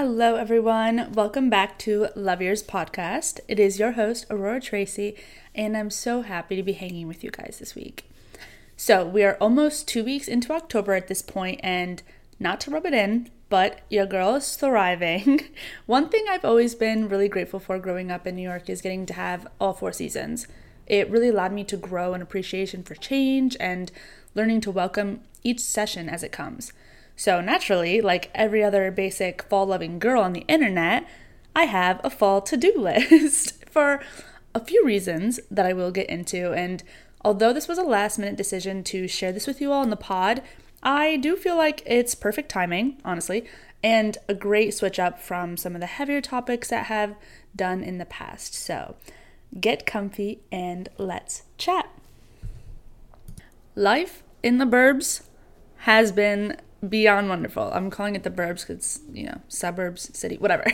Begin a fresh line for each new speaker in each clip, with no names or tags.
Hello, everyone. Welcome back to Love Yours podcast. It is your host, Aurora Treacy, and I'm so happy to be hanging with you guys this week. So, we are almost two weeks into October at this point, and not to rub it in, but your girl is thriving. One thing I've always been really grateful for growing up in New York is getting to have all four seasons. It really allowed me to grow an appreciation for change and learning to welcome each session as it comes. So, naturally, like every other basic fall loving girl on the internet, I have a fall to do list for a few reasons that I will get into. And although this was a last minute decision to share this with you all in the pod, I do feel like it's perfect timing, honestly, and a great switch up from some of the heavier topics that have done in the past. So, get comfy and let's chat. Life in the burbs has been beyond wonderful. I'm calling it the burbs because, you know, suburbs, city, whatever.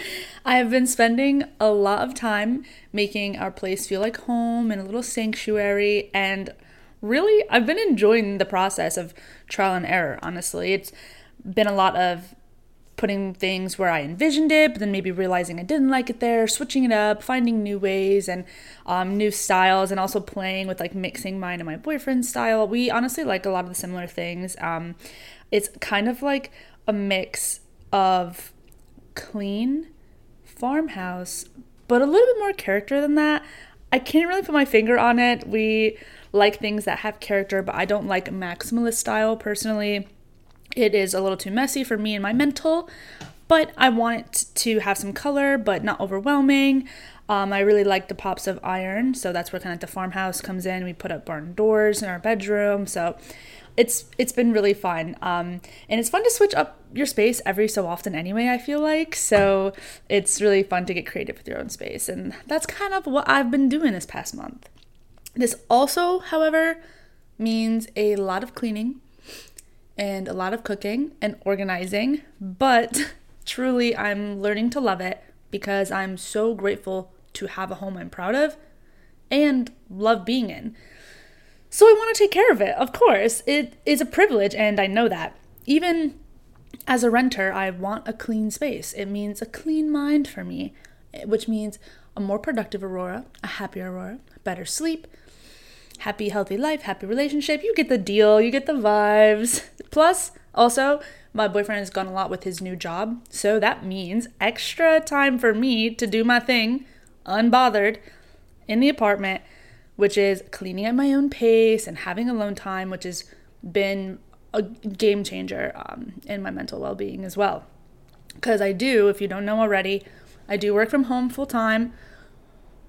I have been spending a lot of time making our place feel like home and a little sanctuary. And really, I've been enjoying the process of trial and error, honestly. It's been a lot of putting things where I envisioned it, but then maybe realizing I didn't like it there, switching it up, finding new ways and um, new styles, and also playing with like mixing mine and my boyfriend's style. We honestly like a lot of the similar things. Um, it's kind of like a mix of clean farmhouse, but a little bit more character than that. I can't really put my finger on it. We like things that have character, but I don't like maximalist style personally. It is a little too messy for me and my mental, but I want it to have some color, but not overwhelming. Um, I really like the pops of iron, so that's where kind of the farmhouse comes in. We put up barn doors in our bedroom, so it's it's been really fun um, and it's fun to switch up your space every so often anyway i feel like so it's really fun to get creative with your own space and that's kind of what i've been doing this past month this also however means a lot of cleaning and a lot of cooking and organizing but truly i'm learning to love it because i'm so grateful to have a home i'm proud of and love being in so I want to take care of it, of course. It is a privilege, and I know that. Even as a renter, I want a clean space. It means a clean mind for me, which means a more productive Aurora, a happier Aurora, better sleep, happy, healthy life, happy relationship. You get the deal, you get the vibes. Plus, also, my boyfriend has gone a lot with his new job, so that means extra time for me to do my thing unbothered in the apartment which is cleaning at my own pace and having alone time, which has been a game changer um, in my mental well being as well. Because I do, if you don't know already, I do work from home full time,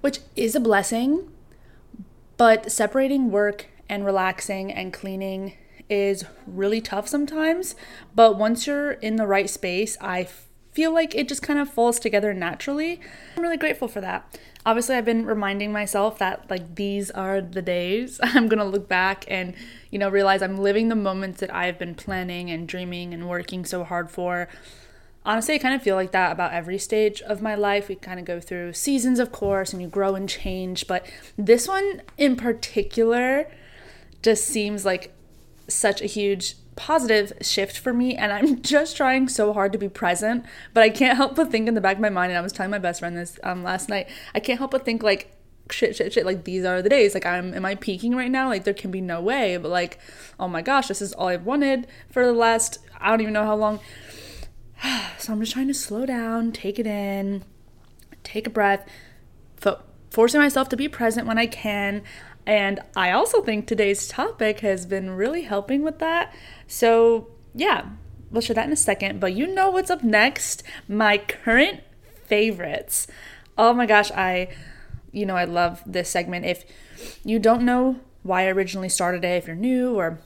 which is a blessing, but separating work and relaxing and cleaning is really tough sometimes. But once you're in the right space, I feel like it just kind of falls together naturally. I'm really grateful for that. Obviously, I've been reminding myself that like these are the days I'm going to look back and, you know, realize I'm living the moments that I've been planning and dreaming and working so hard for. Honestly, I kind of feel like that about every stage of my life. We kind of go through seasons, of course, and you grow and change, but this one in particular just seems like such a huge positive shift for me and I'm just trying so hard to be present, but I can't help but think in the back of my mind and I was telling my best friend this um last night. I can't help but think like shit shit shit like these are the days like i'm am i peaking right now like there can be no way but like oh my gosh this is all i've wanted for the last i don't even know how long so i'm just trying to slow down take it in take a breath fo- forcing myself to be present when i can and I also think today's topic has been really helping with that. So, yeah, we'll share that in a second. But you know what's up next? My current favorites. Oh my gosh, I, you know, I love this segment. If you don't know why I originally started it, if you're new, or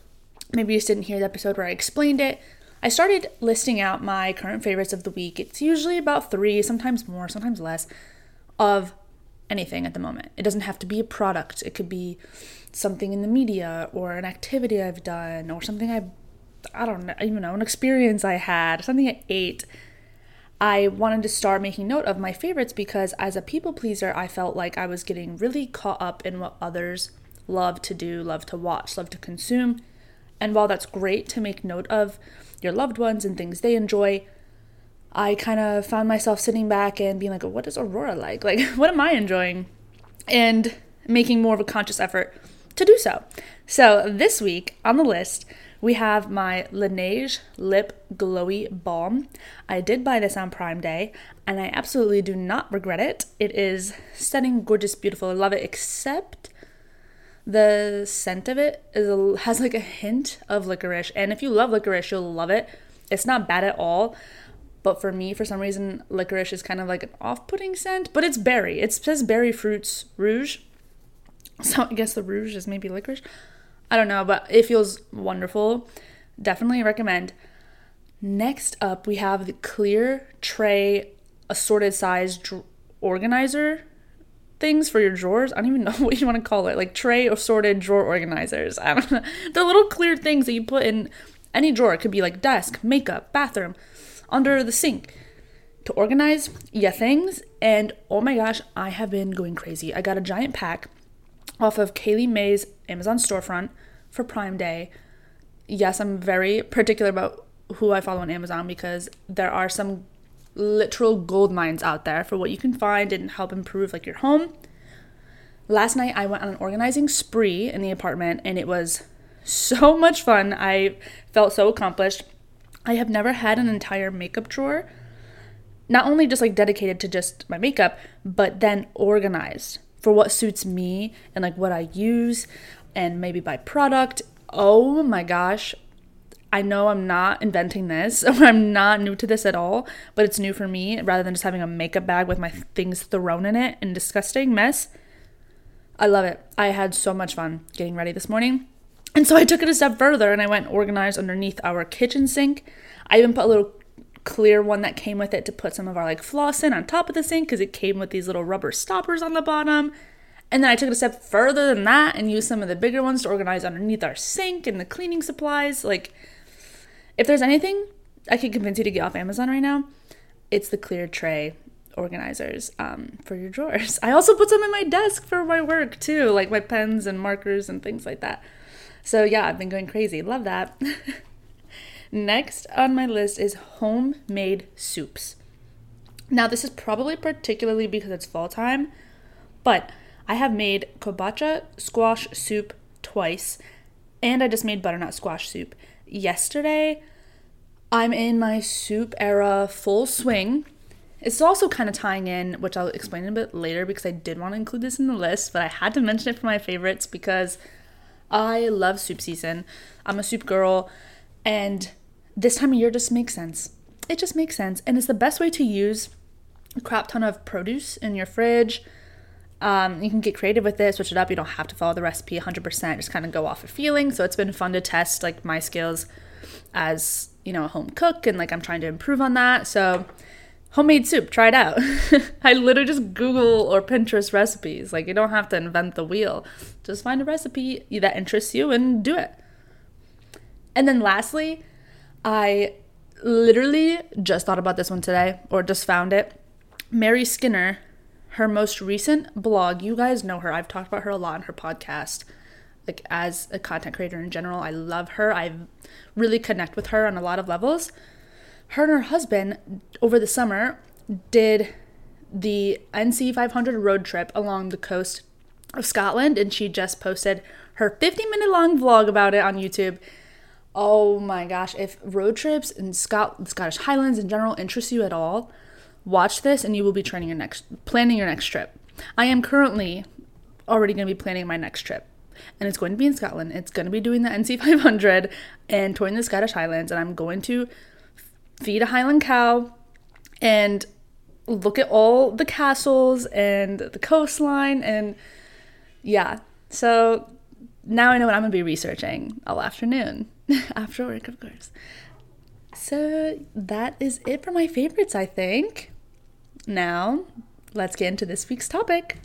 maybe you just didn't hear the episode where I explained it, I started listing out my current favorites of the week. It's usually about three, sometimes more, sometimes less, of anything at the moment. It doesn't have to be a product, it could be something in the media or an activity I've done or something I I don't even know, an experience I had, something I ate. I wanted to start making note of my favorites because as a people pleaser, I felt like I was getting really caught up in what others love to do, love to watch, love to consume. And while that's great to make note of your loved ones and things they enjoy, I kind of found myself sitting back and being like, what is Aurora like? Like, what am I enjoying? And making more of a conscious effort to do so. So, this week on the list, we have my Laneige Lip Glowy Balm. I did buy this on Prime Day, and I absolutely do not regret it. It is stunning, gorgeous, beautiful. I love it, except the scent of it is a, has like a hint of licorice. And if you love licorice, you'll love it. It's not bad at all. But for me, for some reason, licorice is kind of like an off putting scent, but it's berry. It says berry fruits rouge. So I guess the rouge is maybe licorice. I don't know, but it feels wonderful. Definitely recommend. Next up, we have the clear tray assorted size dr- organizer things for your drawers. I don't even know what you want to call it. Like tray assorted drawer organizers. I don't know. They're little clear things that you put in any drawer. It could be like desk, makeup, bathroom, under the sink to organize your things. And oh my gosh, I have been going crazy. I got a giant pack off of Kaylee May's Amazon storefront for Prime Day. Yes, I'm very particular about who I follow on Amazon because there are some literal gold mines out there for what you can find and help improve like your home. Last night I went on an organizing spree in the apartment and it was so much fun. I felt so accomplished. I have never had an entire makeup drawer not only just like dedicated to just my makeup, but then organized for what suits me and like what I use and maybe by product. Oh my gosh. I know I'm not inventing this I'm not new to this at all, but it's new for me rather than just having a makeup bag with my things thrown in it and disgusting mess. I love it. I had so much fun getting ready this morning. And so I took it a step further and I went organized underneath our kitchen sink. I even put a little clear one that came with it to put some of our like floss in on top of the sink because it came with these little rubber stoppers on the bottom. And then I took it a step further than that and used some of the bigger ones to organize underneath our sink and the cleaning supplies. Like, if there's anything I can convince you to get off Amazon right now, it's the clear tray organizers um, for your drawers. I also put some in my desk for my work too, like my pens and markers and things like that. So, yeah, I've been going crazy. Love that. Next on my list is homemade soups. Now, this is probably particularly because it's fall time, but I have made kabocha squash soup twice, and I just made butternut squash soup yesterday. I'm in my soup era full swing. It's also kind of tying in, which I'll explain a bit later because I did want to include this in the list, but I had to mention it for my favorites because I love soup season. I'm a soup girl, and this time of year just makes sense. It just makes sense, and it's the best way to use a crap ton of produce in your fridge um, you can get creative with it, switch it up. You don't have to follow the recipe 100%, just kind of go off a feeling. So it's been fun to test like my skills as, you know, a home cook and like I'm trying to improve on that. So homemade soup, try it out. I literally just Google or Pinterest recipes. Like you don't have to invent the wheel. Just find a recipe that interests you and do it. And then lastly, I literally just thought about this one today or just found it. Mary Skinner her most recent blog, you guys know her. I've talked about her a lot on her podcast. Like as a content creator in general, I love her. I really connect with her on a lot of levels. Her and her husband over the summer did the NC 500 road trip along the coast of Scotland, and she just posted her 50 minute long vlog about it on YouTube. Oh my gosh, if road trips in Scot- Scottish Highlands in general interest you at all, watch this and you will be training your next planning your next trip. I am currently already going to be planning my next trip. And it's going to be in Scotland. It's going to be doing the NC 500 and touring the Scottish Highlands. And I'm going to feed a Highland cow and look at all the castles and the coastline. And yeah, so now I know what I'm going to be researching all afternoon after work, of course. So that is it for my favorites, I think. Now, let's get into this week's topic.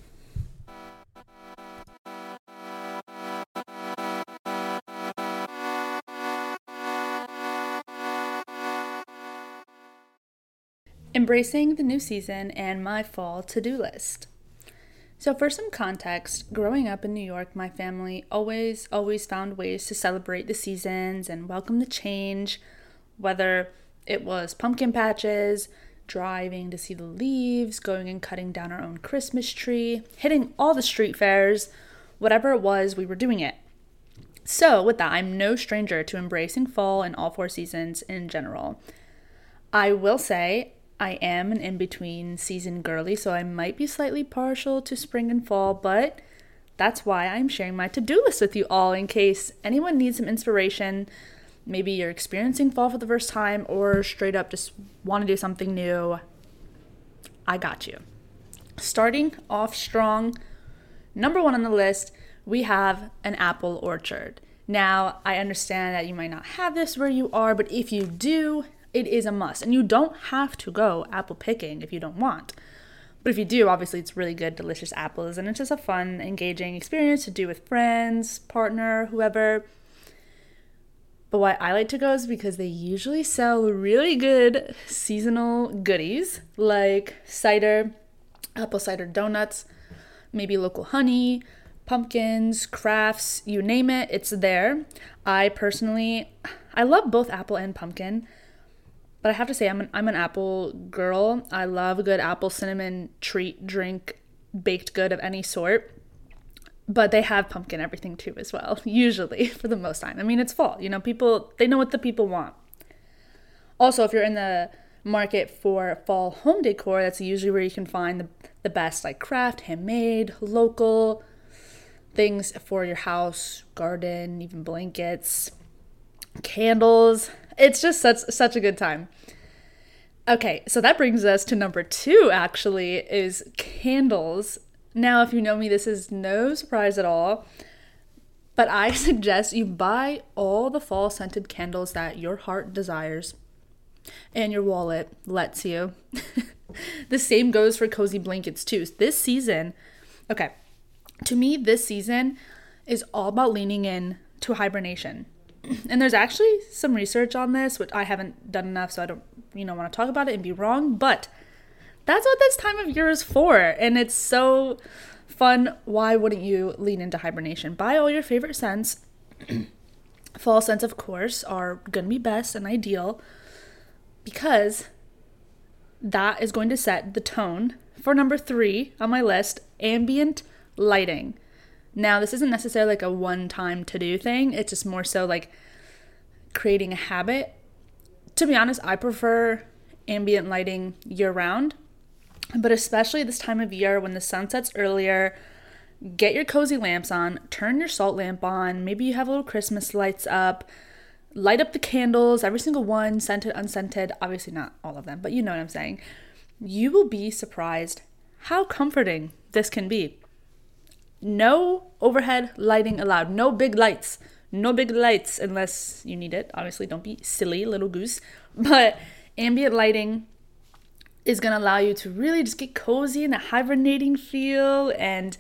Embracing the new season and my fall to do list. So, for some context, growing up in New York, my family always, always found ways to celebrate the seasons and welcome the change whether It was pumpkin patches, driving to see the leaves, going and cutting down our own Christmas tree, hitting all the street fairs, whatever it was, we were doing it. So, with that, I'm no stranger to embracing fall and all four seasons in general. I will say I am an in between season girly, so I might be slightly partial to spring and fall, but that's why I'm sharing my to do list with you all in case anyone needs some inspiration. Maybe you're experiencing fall for the first time or straight up just want to do something new. I got you. Starting off strong, number one on the list, we have an apple orchard. Now, I understand that you might not have this where you are, but if you do, it is a must. And you don't have to go apple picking if you don't want. But if you do, obviously it's really good, delicious apples, and it's just a fun, engaging experience to do with friends, partner, whoever. But why I like to go is because they usually sell really good seasonal goodies like cider, apple cider donuts, maybe local honey, pumpkins, crafts, you name it, it's there. I personally I love both apple and pumpkin. But I have to say, I'm an, I'm an apple girl. I love a good apple cinnamon treat drink, baked good of any sort. But they have pumpkin everything too, as well, usually for the most time. I mean, it's fall, you know, people, they know what the people want. Also, if you're in the market for fall home decor, that's usually where you can find the, the best, like craft, handmade, local things for your house, garden, even blankets, candles. It's just such such a good time. Okay, so that brings us to number 2 actually is candles. Now, if you know me, this is no surprise at all. But I suggest you buy all the fall scented candles that your heart desires and your wallet lets you. the same goes for cozy blankets too. This season, okay, to me, this season is all about leaning in to hibernation. and there's actually some research on this, which I haven't done enough, so I don't, you know, want to talk about it and be wrong. But that's what this time of year is for, and it's so fun. Why wouldn't you lean into hibernation? Buy all your favorite scents. Fall scents, of course, are gonna be best and ideal because that is going to set the tone for number three on my list ambient lighting. Now, this isn't necessarily like a one time to do thing, it's just more so like creating a habit. To be honest, I prefer ambient lighting year round, but especially this time of year when the sun sets earlier. Get your cozy lamps on, turn your salt lamp on, maybe you have a little Christmas lights up, light up the candles, every single one, scented, unscented, obviously not all of them, but you know what I'm saying. You will be surprised how comforting this can be. No overhead lighting allowed. No big lights. No big lights unless you need it. Obviously, don't be silly, little goose. But ambient lighting is going to allow you to really just get cozy in a hibernating feel and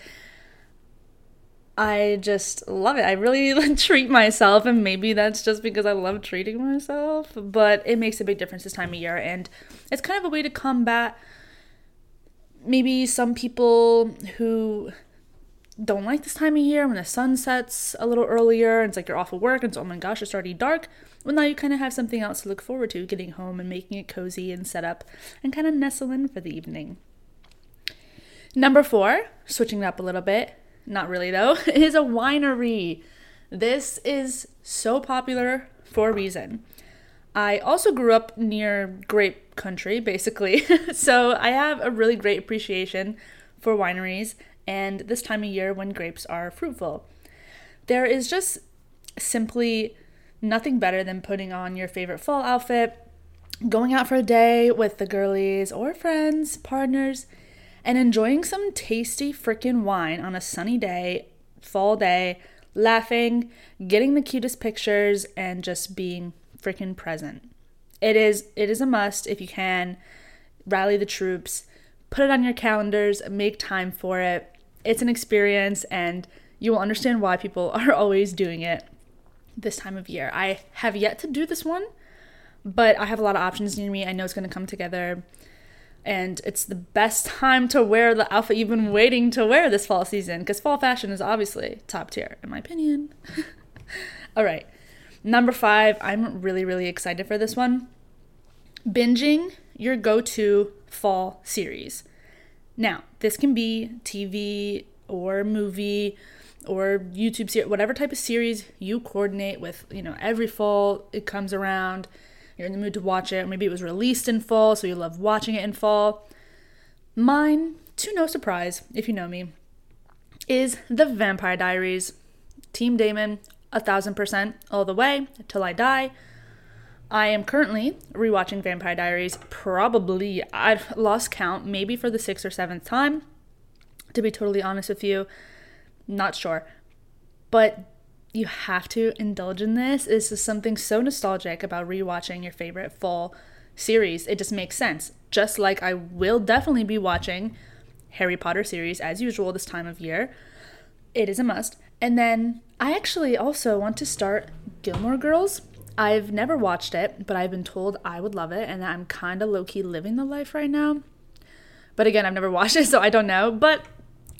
I just love it. I really treat myself, and maybe that's just because I love treating myself, but it makes a big difference this time of year. And it's kind of a way to combat maybe some people who don't like this time of year when the sun sets a little earlier and it's like you're off of work and so oh my gosh it's already dark. Well now you kind of have something else to look forward to getting home and making it cozy and set up and kind of nestle in for the evening. Number four switching it up a little bit. Not really though is a winery. This is so popular for a reason. I also grew up near grape country, basically. so I have a really great appreciation for wineries and this time of year when grapes are fruitful. There is just simply nothing better than putting on your favorite fall outfit, going out for a day with the girlies or friends, partners, and enjoying some tasty freaking wine on a sunny day, fall day, laughing, getting the cutest pictures, and just being freaking present. It is it is a must if you can rally the troops, put it on your calendars, make time for it it's an experience and you will understand why people are always doing it this time of year. I have yet to do this one, but I have a lot of options near me. I know it's going to come together. And it's the best time to wear the outfit you've been waiting to wear this fall season because fall fashion is obviously top tier, in my opinion. All right. Number five, I'm really, really excited for this one. binging your go to fall series. Now, this can be TV or movie or YouTube series, whatever type of series you coordinate with, you know, every fall it comes around, you're in the mood to watch it, maybe it was released in fall, so you love watching it in fall. Mine, to no surprise, if you know me, is The Vampire Diaries. Team Damon, a thousand percent all the way till I die. I am currently rewatching Vampire Diaries, probably, I've lost count, maybe for the sixth or seventh time, to be totally honest with you. Not sure. But you have to indulge in this. This is something so nostalgic about rewatching your favorite fall series. It just makes sense. Just like I will definitely be watching Harry Potter series as usual this time of year. It is a must. And then I actually also want to start Gilmore Girls. I've never watched it, but I've been told I would love it, and that I'm kind of low key living the life right now. But again, I've never watched it, so I don't know. But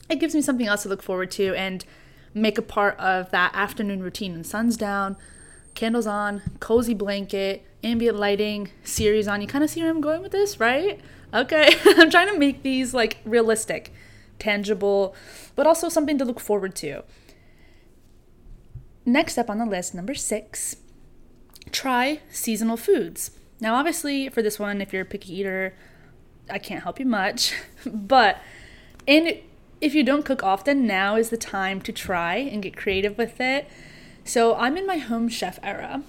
it gives me something else to look forward to and make a part of that afternoon routine. And sun's down, candles on, cozy blanket, ambient lighting, series on. You kind of see where I'm going with this, right? Okay, I'm trying to make these like realistic, tangible, but also something to look forward to. Next up on the list, number six, try seasonal foods. Now, obviously, for this one, if you're a picky eater, I can't help you much, but in if you don't cook often, now is the time to try and get creative with it. So I'm in my home chef era.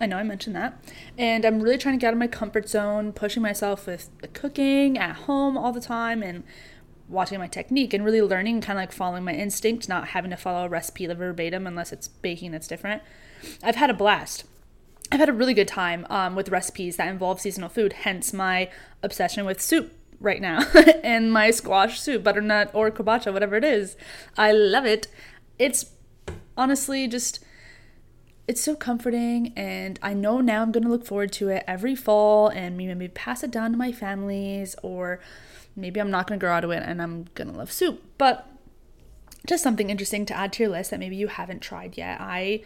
I know I mentioned that. And I'm really trying to get out of my comfort zone, pushing myself with cooking at home all the time and watching my technique and really learning, kind of like following my instinct, not having to follow a recipe verbatim unless it's baking that's different. I've had a blast. I've had a really good time um, with recipes that involve seasonal food, hence my obsession with soup right now and my squash soup, butternut or kabocha, whatever it is. I love it. It's honestly just it's so comforting and I know now I'm going to look forward to it every fall and maybe pass it down to my families or maybe I'm not going to grow out of it and I'm going to love soup. But just something interesting to add to your list that maybe you haven't tried yet. I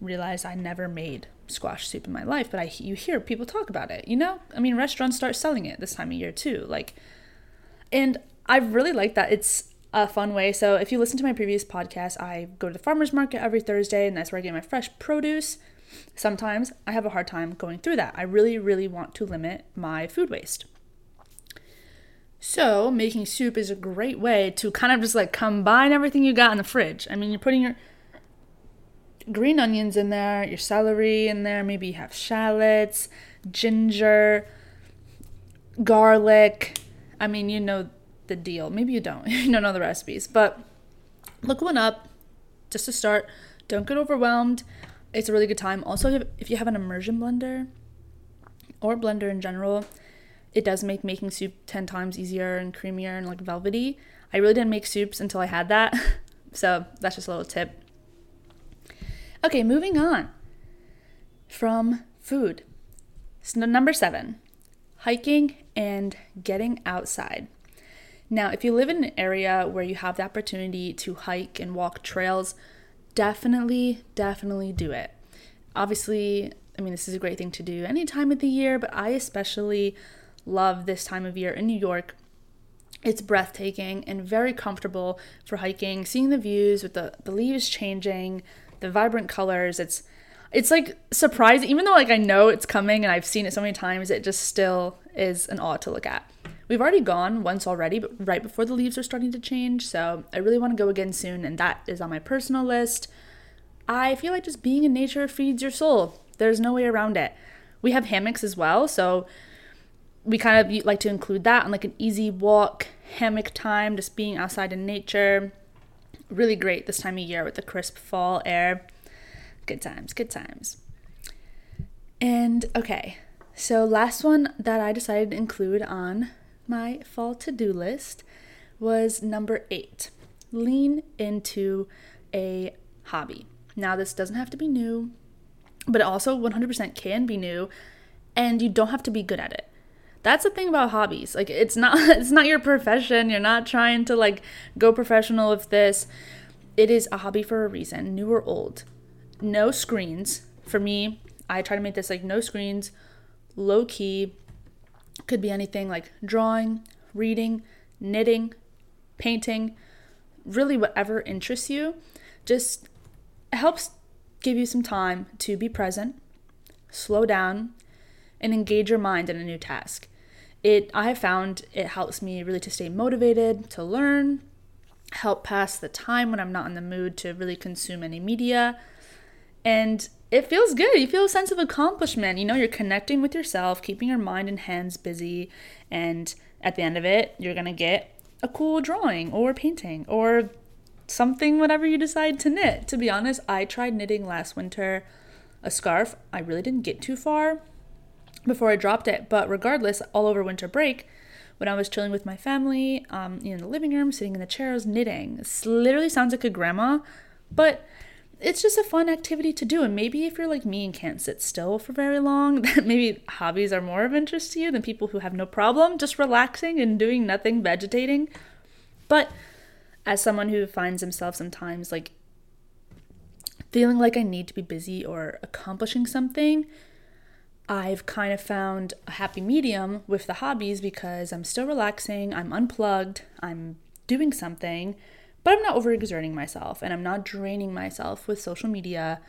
realized I never made squash soup in my life, but I you hear people talk about it. You know, I mean, restaurants start selling it this time of year too. Like, and I really like that. It's a fun way. So if you listen to my previous podcast, I go to the farmers market every Thursday, and that's where I get my fresh produce. Sometimes I have a hard time going through that. I really, really want to limit my food waste. So, making soup is a great way to kind of just like combine everything you got in the fridge. I mean, you're putting your green onions in there, your celery in there, maybe you have shallots, ginger, garlic. I mean, you know the deal. Maybe you don't. You don't know the recipes, but look one up just to start. Don't get overwhelmed. It's a really good time. Also, if you have an immersion blender or blender in general, it does make making soup 10 times easier and creamier and like velvety. I really didn't make soups until I had that. So that's just a little tip. Okay, moving on from food. So number seven, hiking and getting outside. Now, if you live in an area where you have the opportunity to hike and walk trails, definitely, definitely do it. Obviously, I mean, this is a great thing to do any time of the year, but I especially love this time of year in New York. It's breathtaking and very comfortable for hiking, seeing the views with the, the leaves changing, the vibrant colors. It's it's like surprising, even though like I know it's coming and I've seen it so many times, it just still is an awe to look at. We've already gone once already, but right before the leaves are starting to change, so I really want to go again soon, and that is on my personal list. I feel like just being in nature feeds your soul. There's no way around it. We have hammocks as well, so we kind of like to include that on like an easy walk, hammock time, just being outside in nature really great this time of year with the crisp fall air. Good times, good times. And okay, so last one that I decided to include on my fall to do list was number eight lean into a hobby. Now, this doesn't have to be new, but it also 100% can be new, and you don't have to be good at it that's the thing about hobbies. Like it's not it's not your profession. You're not trying to like go professional with this. It is a hobby for a reason new or old. No screens. For me i try to make this like no screens. Low key Could be anything like drawing, reading, knitting, painting, really whatever interests you. Just helps give you some time to be present, slow down, and engage your mind in a new task. It I have found it helps me really to stay motivated, to learn, help pass the time when I'm not in the mood to really consume any media. And it feels good. You feel a sense of accomplishment. You know, you're connecting with yourself, keeping your mind and hands busy, and at the end of it, you're going to get a cool drawing or painting or something, whatever you decide to knit. To be honest, I tried knitting last winter a scarf. I really didn't get too far before I dropped it, but regardless, all over winter break, when I was chilling with my family um, in the living room, sitting in the chairs, knitting. It literally sounds like a grandma, but it's just a fun activity to do. And maybe if you're like me and can't sit still for very long, that maybe hobbies are more of interest to you than people who have no problem just relaxing and doing nothing, vegetating. But as someone who finds himself sometimes like feeling like I need to be busy or accomplishing something, I've kind of found a happy medium with the hobbies because I'm still relaxing, I'm unplugged, I'm doing something, but I'm not overexerting myself and I'm not draining myself with social media.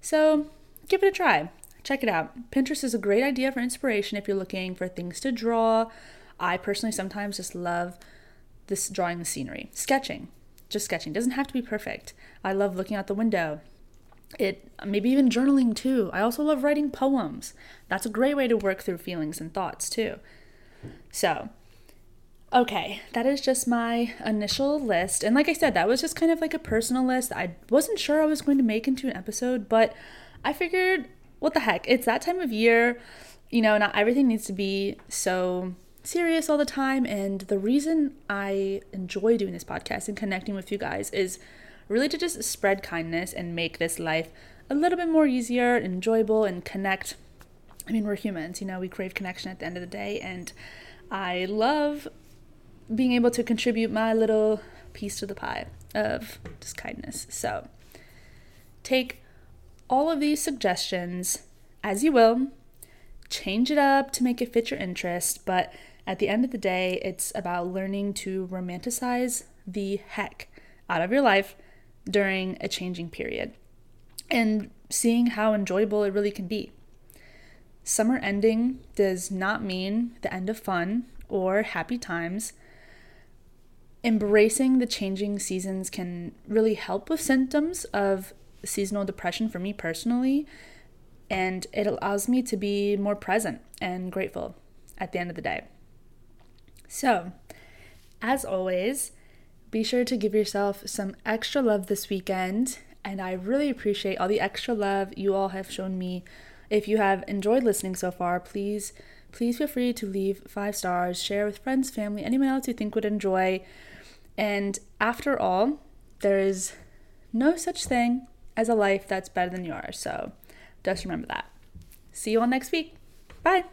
So give it a try. Check it out. Pinterest is a great idea for inspiration if you're looking for things to draw. I personally sometimes just love this drawing the scenery, sketching, just sketching. Doesn't have to be perfect. I love looking out the window, it maybe even journaling too. I also love writing poems. That's a great way to work through feelings and thoughts too. So, okay, that is just my initial list. And like I said, that was just kind of like a personal list. I wasn't sure I was going to make into an episode, but I figured, what the heck? It's that time of year. You know, not everything needs to be so serious all the time. And the reason I enjoy doing this podcast and connecting with you guys is really to just spread kindness and make this life a little bit more easier, enjoyable, and connect. I mean, we're humans, you know, we crave connection at the end of the day, and I love being able to contribute my little piece to the pie of just kindness. So, take all of these suggestions as you will, change it up to make it fit your interest, but at the end of the day, it's about learning to romanticize the heck out of your life during a changing period and seeing how enjoyable it really can be. Summer ending does not mean the end of fun or happy times. Embracing the changing seasons can really help with symptoms of seasonal depression for me personally, and it allows me to be more present and grateful at the end of the day. So, as always, be sure to give yourself some extra love this weekend, and I really appreciate all the extra love you all have shown me. If you have enjoyed listening so far, please please feel free to leave 5 stars, share with friends, family, anyone else you think would enjoy. And after all, there is no such thing as a life that's better than yours. So just remember that. See you all next week. Bye.